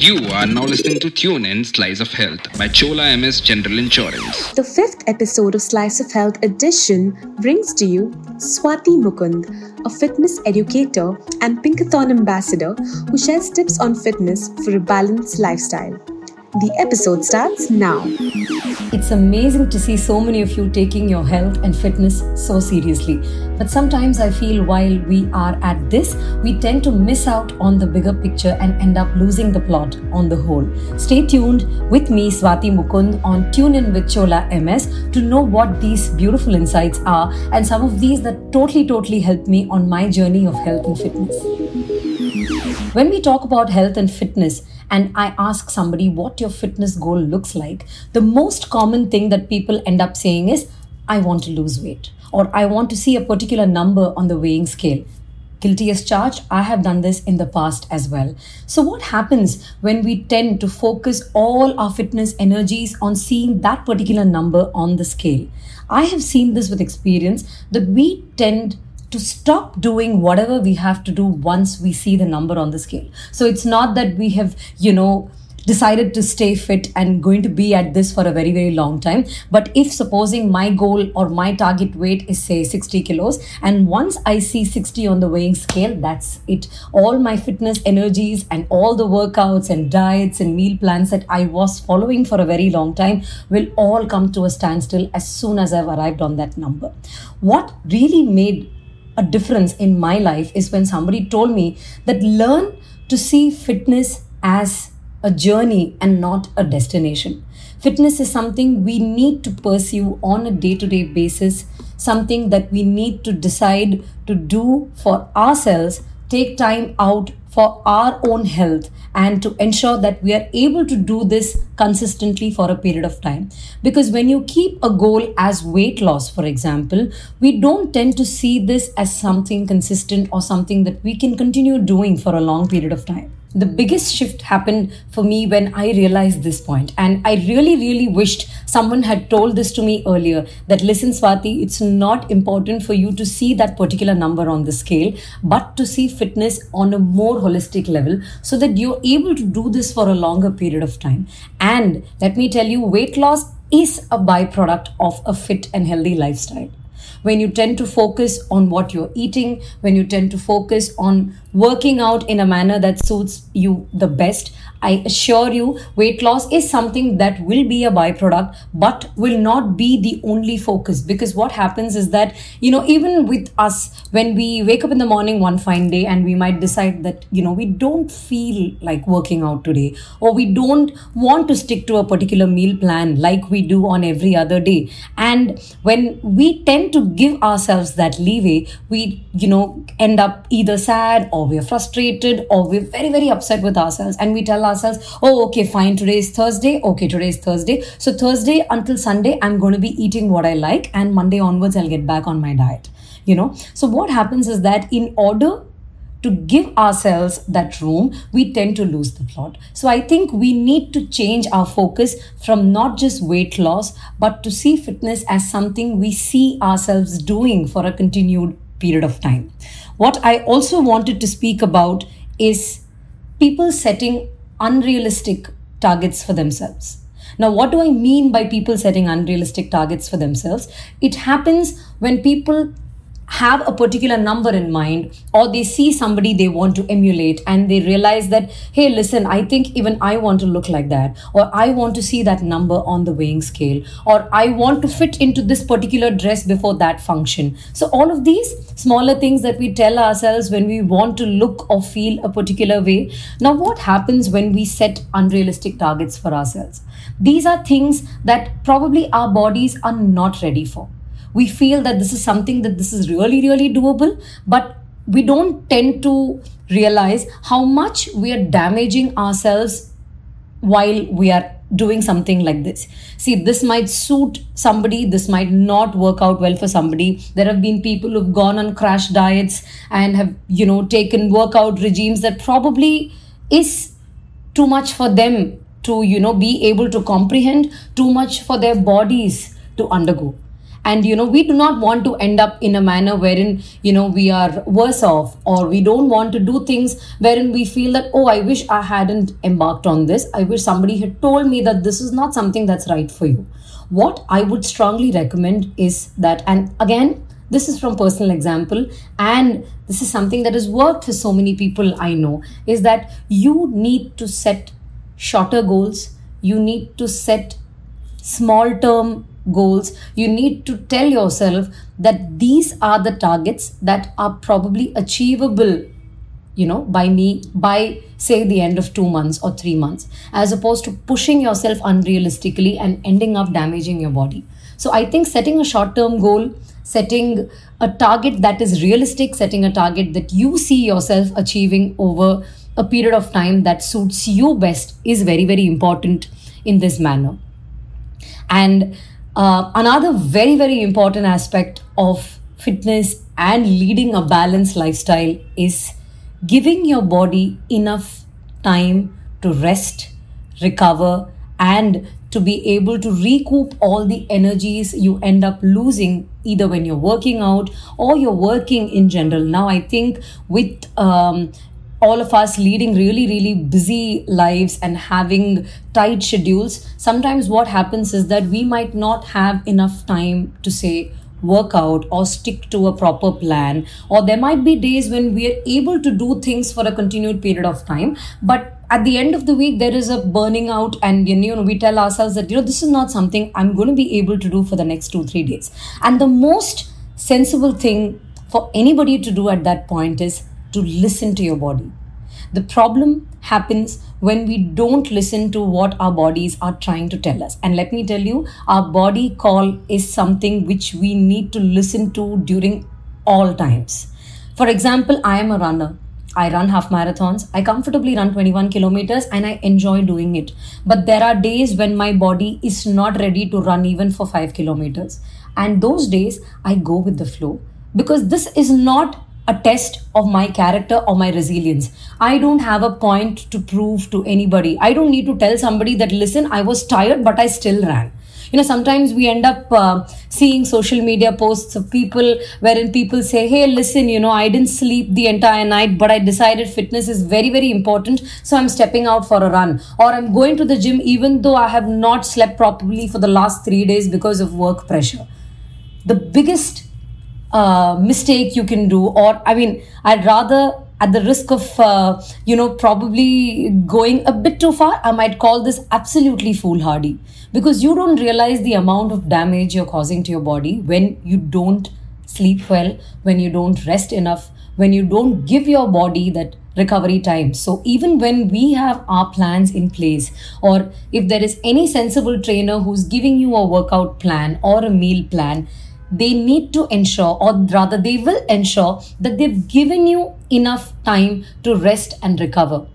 You are now listening to Tune In Slice of Health by Chola MS General Insurance. The fifth episode of Slice of Health edition brings to you Swati Mukund, a fitness educator and Pinkathon ambassador who shares tips on fitness for a balanced lifestyle. The episode starts now. It's amazing to see so many of you taking your health and fitness so seriously. But sometimes I feel while we are at this, we tend to miss out on the bigger picture and end up losing the plot on the whole. Stay tuned with me, Swati Mukund, on Tune In with Chola MS to know what these beautiful insights are and some of these that totally, totally helped me on my journey of health and fitness. When we talk about health and fitness, and I ask somebody what your fitness goal looks like, the most common thing that people end up saying is, I want to lose weight, or I want to see a particular number on the weighing scale. Guilty as charged, I have done this in the past as well. So, what happens when we tend to focus all our fitness energies on seeing that particular number on the scale? I have seen this with experience that we tend to stop doing whatever we have to do once we see the number on the scale. So it's not that we have, you know, decided to stay fit and going to be at this for a very very long time. But if supposing my goal or my target weight is say 60 kilos and once i see 60 on the weighing scale that's it. All my fitness energies and all the workouts and diets and meal plans that i was following for a very long time will all come to a standstill as soon as i've arrived on that number. What really made a difference in my life is when somebody told me that learn to see fitness as a journey and not a destination. Fitness is something we need to pursue on a day to day basis, something that we need to decide to do for ourselves, take time out for our own health and to ensure that we are able to do this consistently for a period of time. Because when you keep a goal as weight loss, for example, we don't tend to see this as something consistent or something that we can continue doing for a long period of time the biggest shift happened for me when I realized this point. And I really, really wished someone had told this to me earlier that listen, Swati, it's not important for you to see that particular number on the scale, but to see fitness on a more holistic level so that you're able to do this for a longer period of time. And let me tell you, weight loss is a byproduct of a fit and healthy lifestyle when you tend to focus on what you're eating, when you tend to focus on working out in a manner that suits you the best, I assure you, weight loss is something that will be a byproduct, but will not be the only focus. Because what happens is that, you know, even with us, when we wake up in the morning one fine day and we might decide that, you know, we don't feel like working out today, or we don't want to stick to a particular meal plan like we do on every other day. And when we tend to give ourselves that leeway, we, you know, end up either sad or we're frustrated or we're very, very upset with ourselves. And we tell ourselves, oh, okay, fine, today is Thursday. Okay, today is Thursday. So, Thursday until Sunday, I'm going to be eating what I like, and Monday onwards, I'll get back on my diet. You know, so what happens is that in order to give ourselves that room, we tend to lose the plot. So I think we need to change our focus from not just weight loss, but to see fitness as something we see ourselves doing for a continued period of time. What I also wanted to speak about is people setting unrealistic targets for themselves. Now, what do I mean by people setting unrealistic targets for themselves? It happens when people have a particular number in mind or they see somebody they want to emulate and they realize that hey listen i think even i want to look like that or i want to see that number on the weighing scale or i want to fit into this particular dress before that function. So all of these smaller things that we tell ourselves when we want to look or feel a particular way. Now what happens when we set unrealistic targets for ourselves? These are things that probably our bodies are not ready for we feel that this is something that this is really, really doable, but we don't tend to realize how much we are damaging ourselves while we are doing something like this. See, this might suit somebody, this might not work out well for somebody. There have been people who've gone on crash diets and have, you know, taken workout regimes that probably is too much for them to, you know, be able to comprehend, too much for their bodies to undergo. And you know we do not want to end up in a manner wherein you know we are worse off or we don't want to do things wherein we feel that oh i wish i hadn't embarked on this. I wish somebody had told me that this is not something that's right for you. What i would strongly recommend is that and again this is from personal example and this is something that has worked for so many people i know is that you need to set shorter goals. You need to set small term goals you need to tell yourself that these are the targets that are probably achievable you know by me by say the end of 2 months or 3 months as opposed to pushing yourself unrealistically and ending up damaging your body. So i think setting a short term goal setting a target that is realistic setting a target that you see yourself achieving over a period of time that suits you best is very very important in this manner. And uh, another very, very important aspect of fitness and leading a balanced lifestyle is giving your body enough time to rest, recover, and to be able to recoup all the energies you end up losing either when you're working out or you're working in general. Now, I think with um, all of us leading really, really busy lives and having tight schedules, sometimes what happens is that we might not have enough time to say, work out or stick to a proper plan. Or there might be days when we are able to do things for a continued period of time but at the end of the week there is a burning out and you know we tell ourselves that you know this is not something i'm going to be able to do for the next 2 3 days. And the most sensible thing for anybody to do at that point is to listen to your body. The problem happens when we don't listen to what our bodies are trying to tell us. And let me tell you, our body call is something which we need to listen to during all times. For example, I am a runner. I run half marathons. I comfortably run 21 kilometers and I enjoy doing it. But there are days when my body is not ready to run even for 5 kilometers. And those days I go with the flow because this is not a test of my character or my resilience. I don't have a point to prove to anybody. I don't need to tell somebody that, listen, I was tired, but I still ran. You know, sometimes we end up uh, seeing social media posts of people wherein people say, hey, listen, you know, I didn't sleep the entire night, but I decided fitness is very, very important. So I'm stepping out for a run. Or I'm going to the gym even though I have not slept properly for the last three days because of work pressure. The biggest uh, mistake you can do or i mean i'd rather at the risk of uh, you know probably going a bit too far i might call this absolutely foolhardy. Because you don't realize the amount of damage you're causing to your body when you don't sleep well when you don't rest enough when you don't give your body that recovery time. So even when we have our plans in place or if there is any sensible trainer who's giving you a workout plan or a meal plan they need to ensure, or rather, they will ensure that they've given you enough time to rest and recover.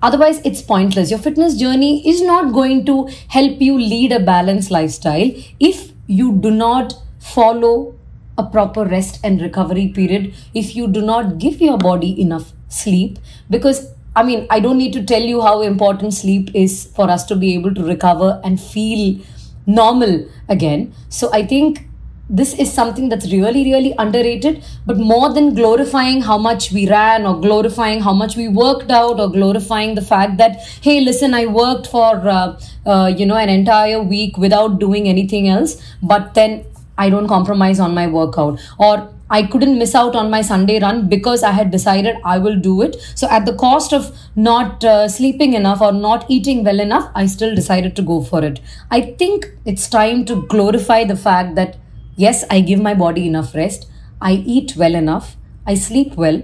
Otherwise, it's pointless. Your fitness journey is not going to help you lead a balanced lifestyle if you do not follow a proper rest and recovery period, if you do not give your body enough sleep. Because, I mean, I don't need to tell you how important sleep is for us to be able to recover and feel normal again. So, I think this is something that's really really underrated but more than glorifying how much we ran or glorifying how much we worked out or glorifying the fact that hey listen i worked for uh, uh, you know an entire week without doing anything else but then i don't compromise on my workout or I couldn't miss out on my Sunday run because I had decided I will do it. So, at the cost of not uh, sleeping enough or not eating well enough, I still decided to go for it. I think it's time to glorify the fact that Yes, I give my body enough rest. I eat well enough. I sleep well.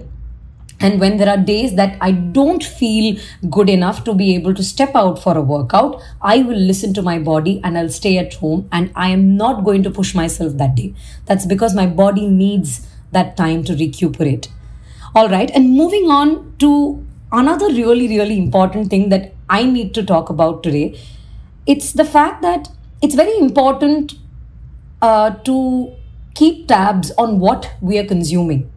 And when there are days that I don't feel good enough to be able to step out for a workout, I will listen to my body and I'll stay at home and I am not going to push myself that day. That's because my body needs that time to recuperate. All right. And moving on to another really, really important thing that I need to talk about today. It's the fact that it's very important uh, to keep tabs on what we are consuming.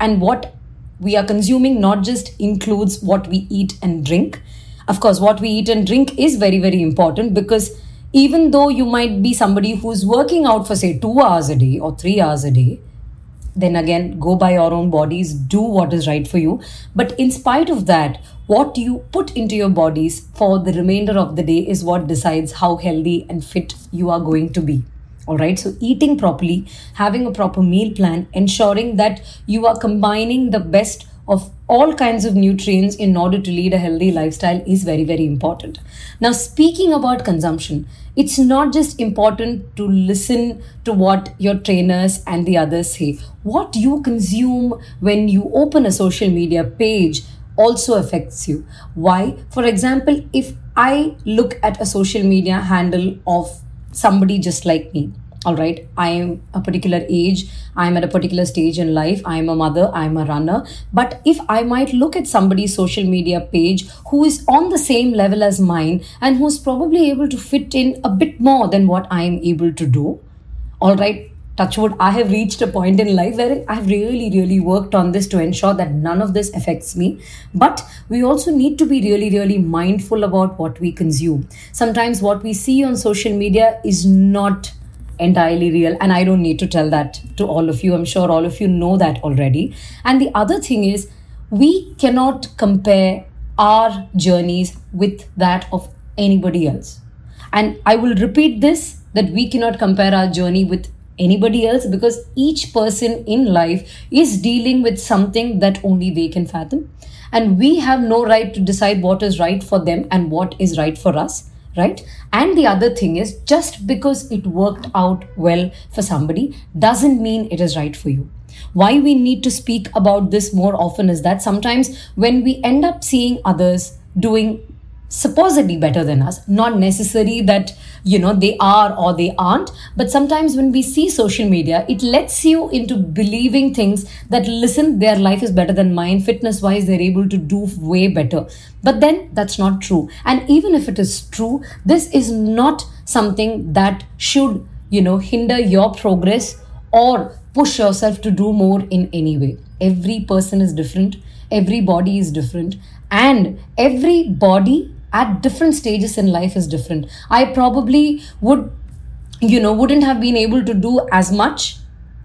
And what we are consuming not just includes what we eat and drink. Of course, what we eat and drink is very, very important because even though you might be somebody who's working out for say 2 hours a day or 3 hours a day then again go by your own bodies do what is right for you but in spite of that what you put into your bodies for the remainder of the day is what decides how healthy and fit you are going to be all right so eating properly having a proper meal plan ensuring that you are combining the best of all kinds of nutrients in order to lead a healthy lifestyle is very very important. Now speaking about consumption it's not just important to listen to what your trainers and the others say. What you consume when you open a social media page also affects you. Why? For example if i look at a social media handle of somebody just like me. All right. I am a particular age. I am at a particular stage in life. I am a mother. I am a runner. But if i might look at somebody's social media page who is on the same level as mine and who's probably able to fit in a bit more than what i am able to do. All right touchwood i have reached a point in life where i've really really worked on this to ensure that none of this affects me. But we also need to be really really mindful about what we consume. Sometimes what we see on social media is not entirely real and i don't need to tell that to all of you. I'm sure all of you know that already. And the other thing is we cannot compare our journeys with that of anybody else. And i will repeat this that we cannot compare our journey with anybody else because each person in life is dealing with something that only they can fathom and we have no right to decide what is right for them and what is right for us right? And the other thing is just because it worked out well for somebody doesn't mean it is right for you. Why we need to speak about this more often is that sometimes when we end up seeing others doing supposedly better than us. Not necessary that you know they are or they aren't. But sometimes when we see social media it lets you into believing things that listen their life is better than mine. Fitness wise they're able to do way better. But then that's not true. And even if it is true this is not something that should you know hinder your progress or push yourself to do more in any way. Every person is different. Every body is different. And every body at different stages in life is different. I probably would you know wouldn't have been able to do as much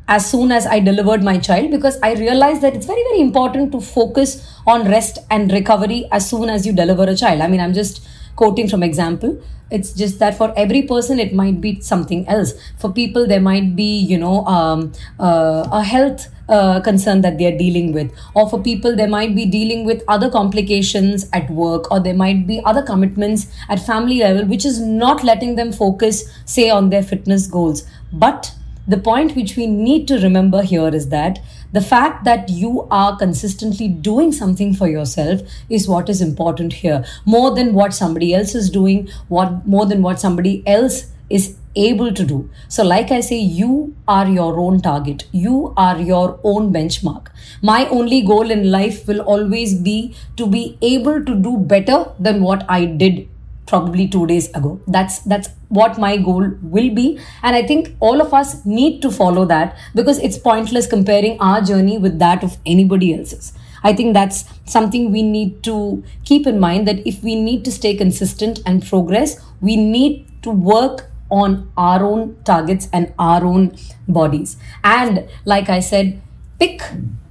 as soon as i delivered my child because i realized that it's very very important to focus on rest and recovery as soon as you deliver a child. I mean i'm just quoting from example. It's just that for every person it might be something else. For people there might be you know um, uh, a health uh, concern that they are dealing with. Or for people they might be dealing with other complications at work or there might be other commitments at family level which is not letting them focus say on their fitness goals. But the point which we need to remember here is that the fact that you are consistently doing something for yourself is what is important here. More than what somebody else is doing what more than what somebody else is able to do. So, like I say, you are your own target, you are your own benchmark. My only goal in life will always be to be able to do better than what I did probably 2 days ago that's that's what my goal will be and i think all of us need to follow that because it's pointless comparing our journey with that of anybody else's I think that's something we need to keep in mind that if we need to stay consistent and progress, we need to work on our own targets and our own bodies. And like I said, pick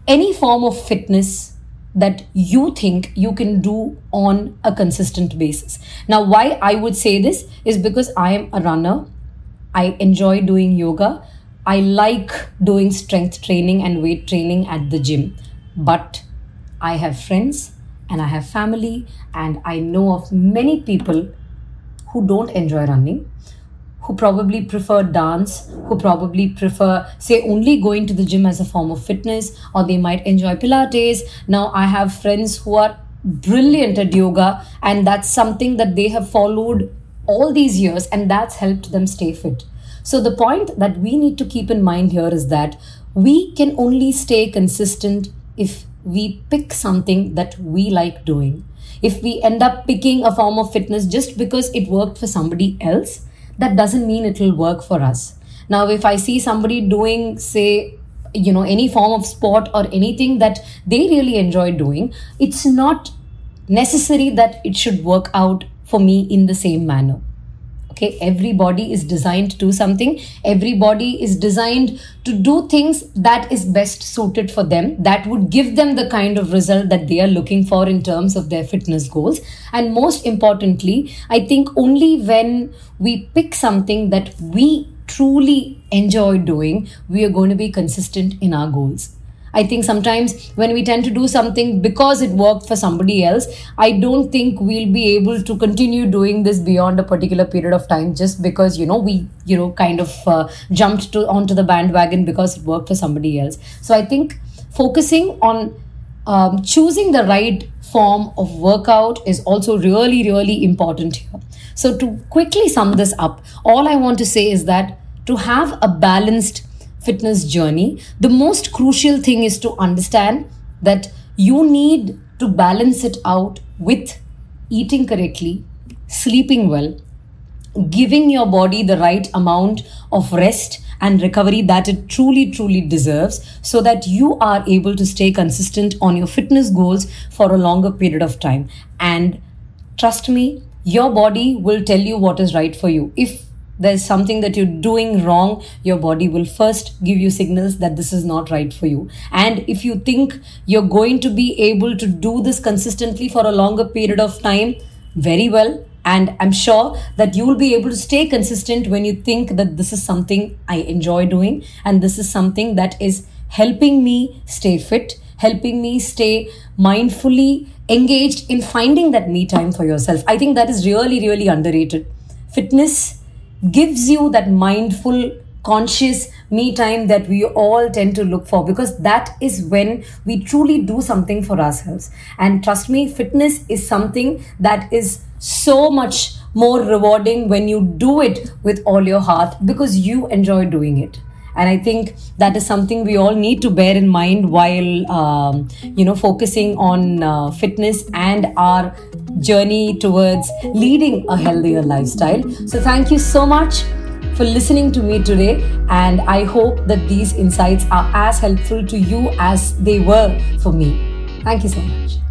any form of fitness that you think you can do on a consistent basis. Now, why I would say this is because I am a runner. I enjoy doing yoga. I like doing strength training and weight training at the gym. But I have friends and I have family, and I know of many people who don't enjoy running who probably prefer dance, who probably prefer, say, only going to the gym as a form of fitness, or they might enjoy Pilates. Now, I have friends who are brilliant at yoga, and that's something that they have followed all these years, and that's helped them stay fit. So, the point that we need to keep in mind here is that we can only stay consistent if we pick something that we like doing. If we end up picking a form of fitness just because it worked for somebody else, that doesn't mean it will work for us. Now, if I see somebody doing, say, you know, any form of sport or anything that they really enjoy doing, it's not necessary that it should work out for me in the same manner okay everybody is designed to do something. Everybody is designed to do things that is best suited for them that would give them the kind of result that they are looking for in terms of their fitness goals. And most importantly i think only when we pick something that we truly enjoy doing we are going to be consistent in our goals I think sometimes when we tend to do something because it worked for somebody else, I don't think we'll be able to continue doing this beyond a particular period of time just because you know we you know kind of uh, jumped to onto the bandwagon because it worked for somebody else. So I think focusing on um, choosing the right form of workout is also really really important here. So to quickly sum this up, all I want to say is that to have a balanced fitness journey, the most crucial thing is to understand that you need to balance it out with eating correctly, sleeping well, giving your body the right amount of rest and recovery that it truly, truly deserves so that you are able to stay consistent on your fitness goals for a longer period of time. And trust me, your body will tell you what is right for you. If there's something that you're doing wrong, your body will first give you signals that this is not right for you. And if you think you're going to be able to do this consistently for a longer period of time, very well. And I'm sure that you will be able to stay consistent when you think that this is something I enjoy doing and this is something that is helping me stay fit, helping me stay mindfully engaged in finding that me time for yourself. I think that is really, really underrated. Fitness gives you that mindful conscious me time that we all tend to look for because that is when we truly do something for ourselves. And trust me fitness is something that is so much more rewarding when you do it with all your heart because you enjoy doing it and i think that is something we all need to bear in mind while um, you know focusing on uh, fitness and our journey towards leading a healthier lifestyle. So, thank you so much for listening to me today. And I hope that these insights are as helpful to you as they were for me. Thank you so much.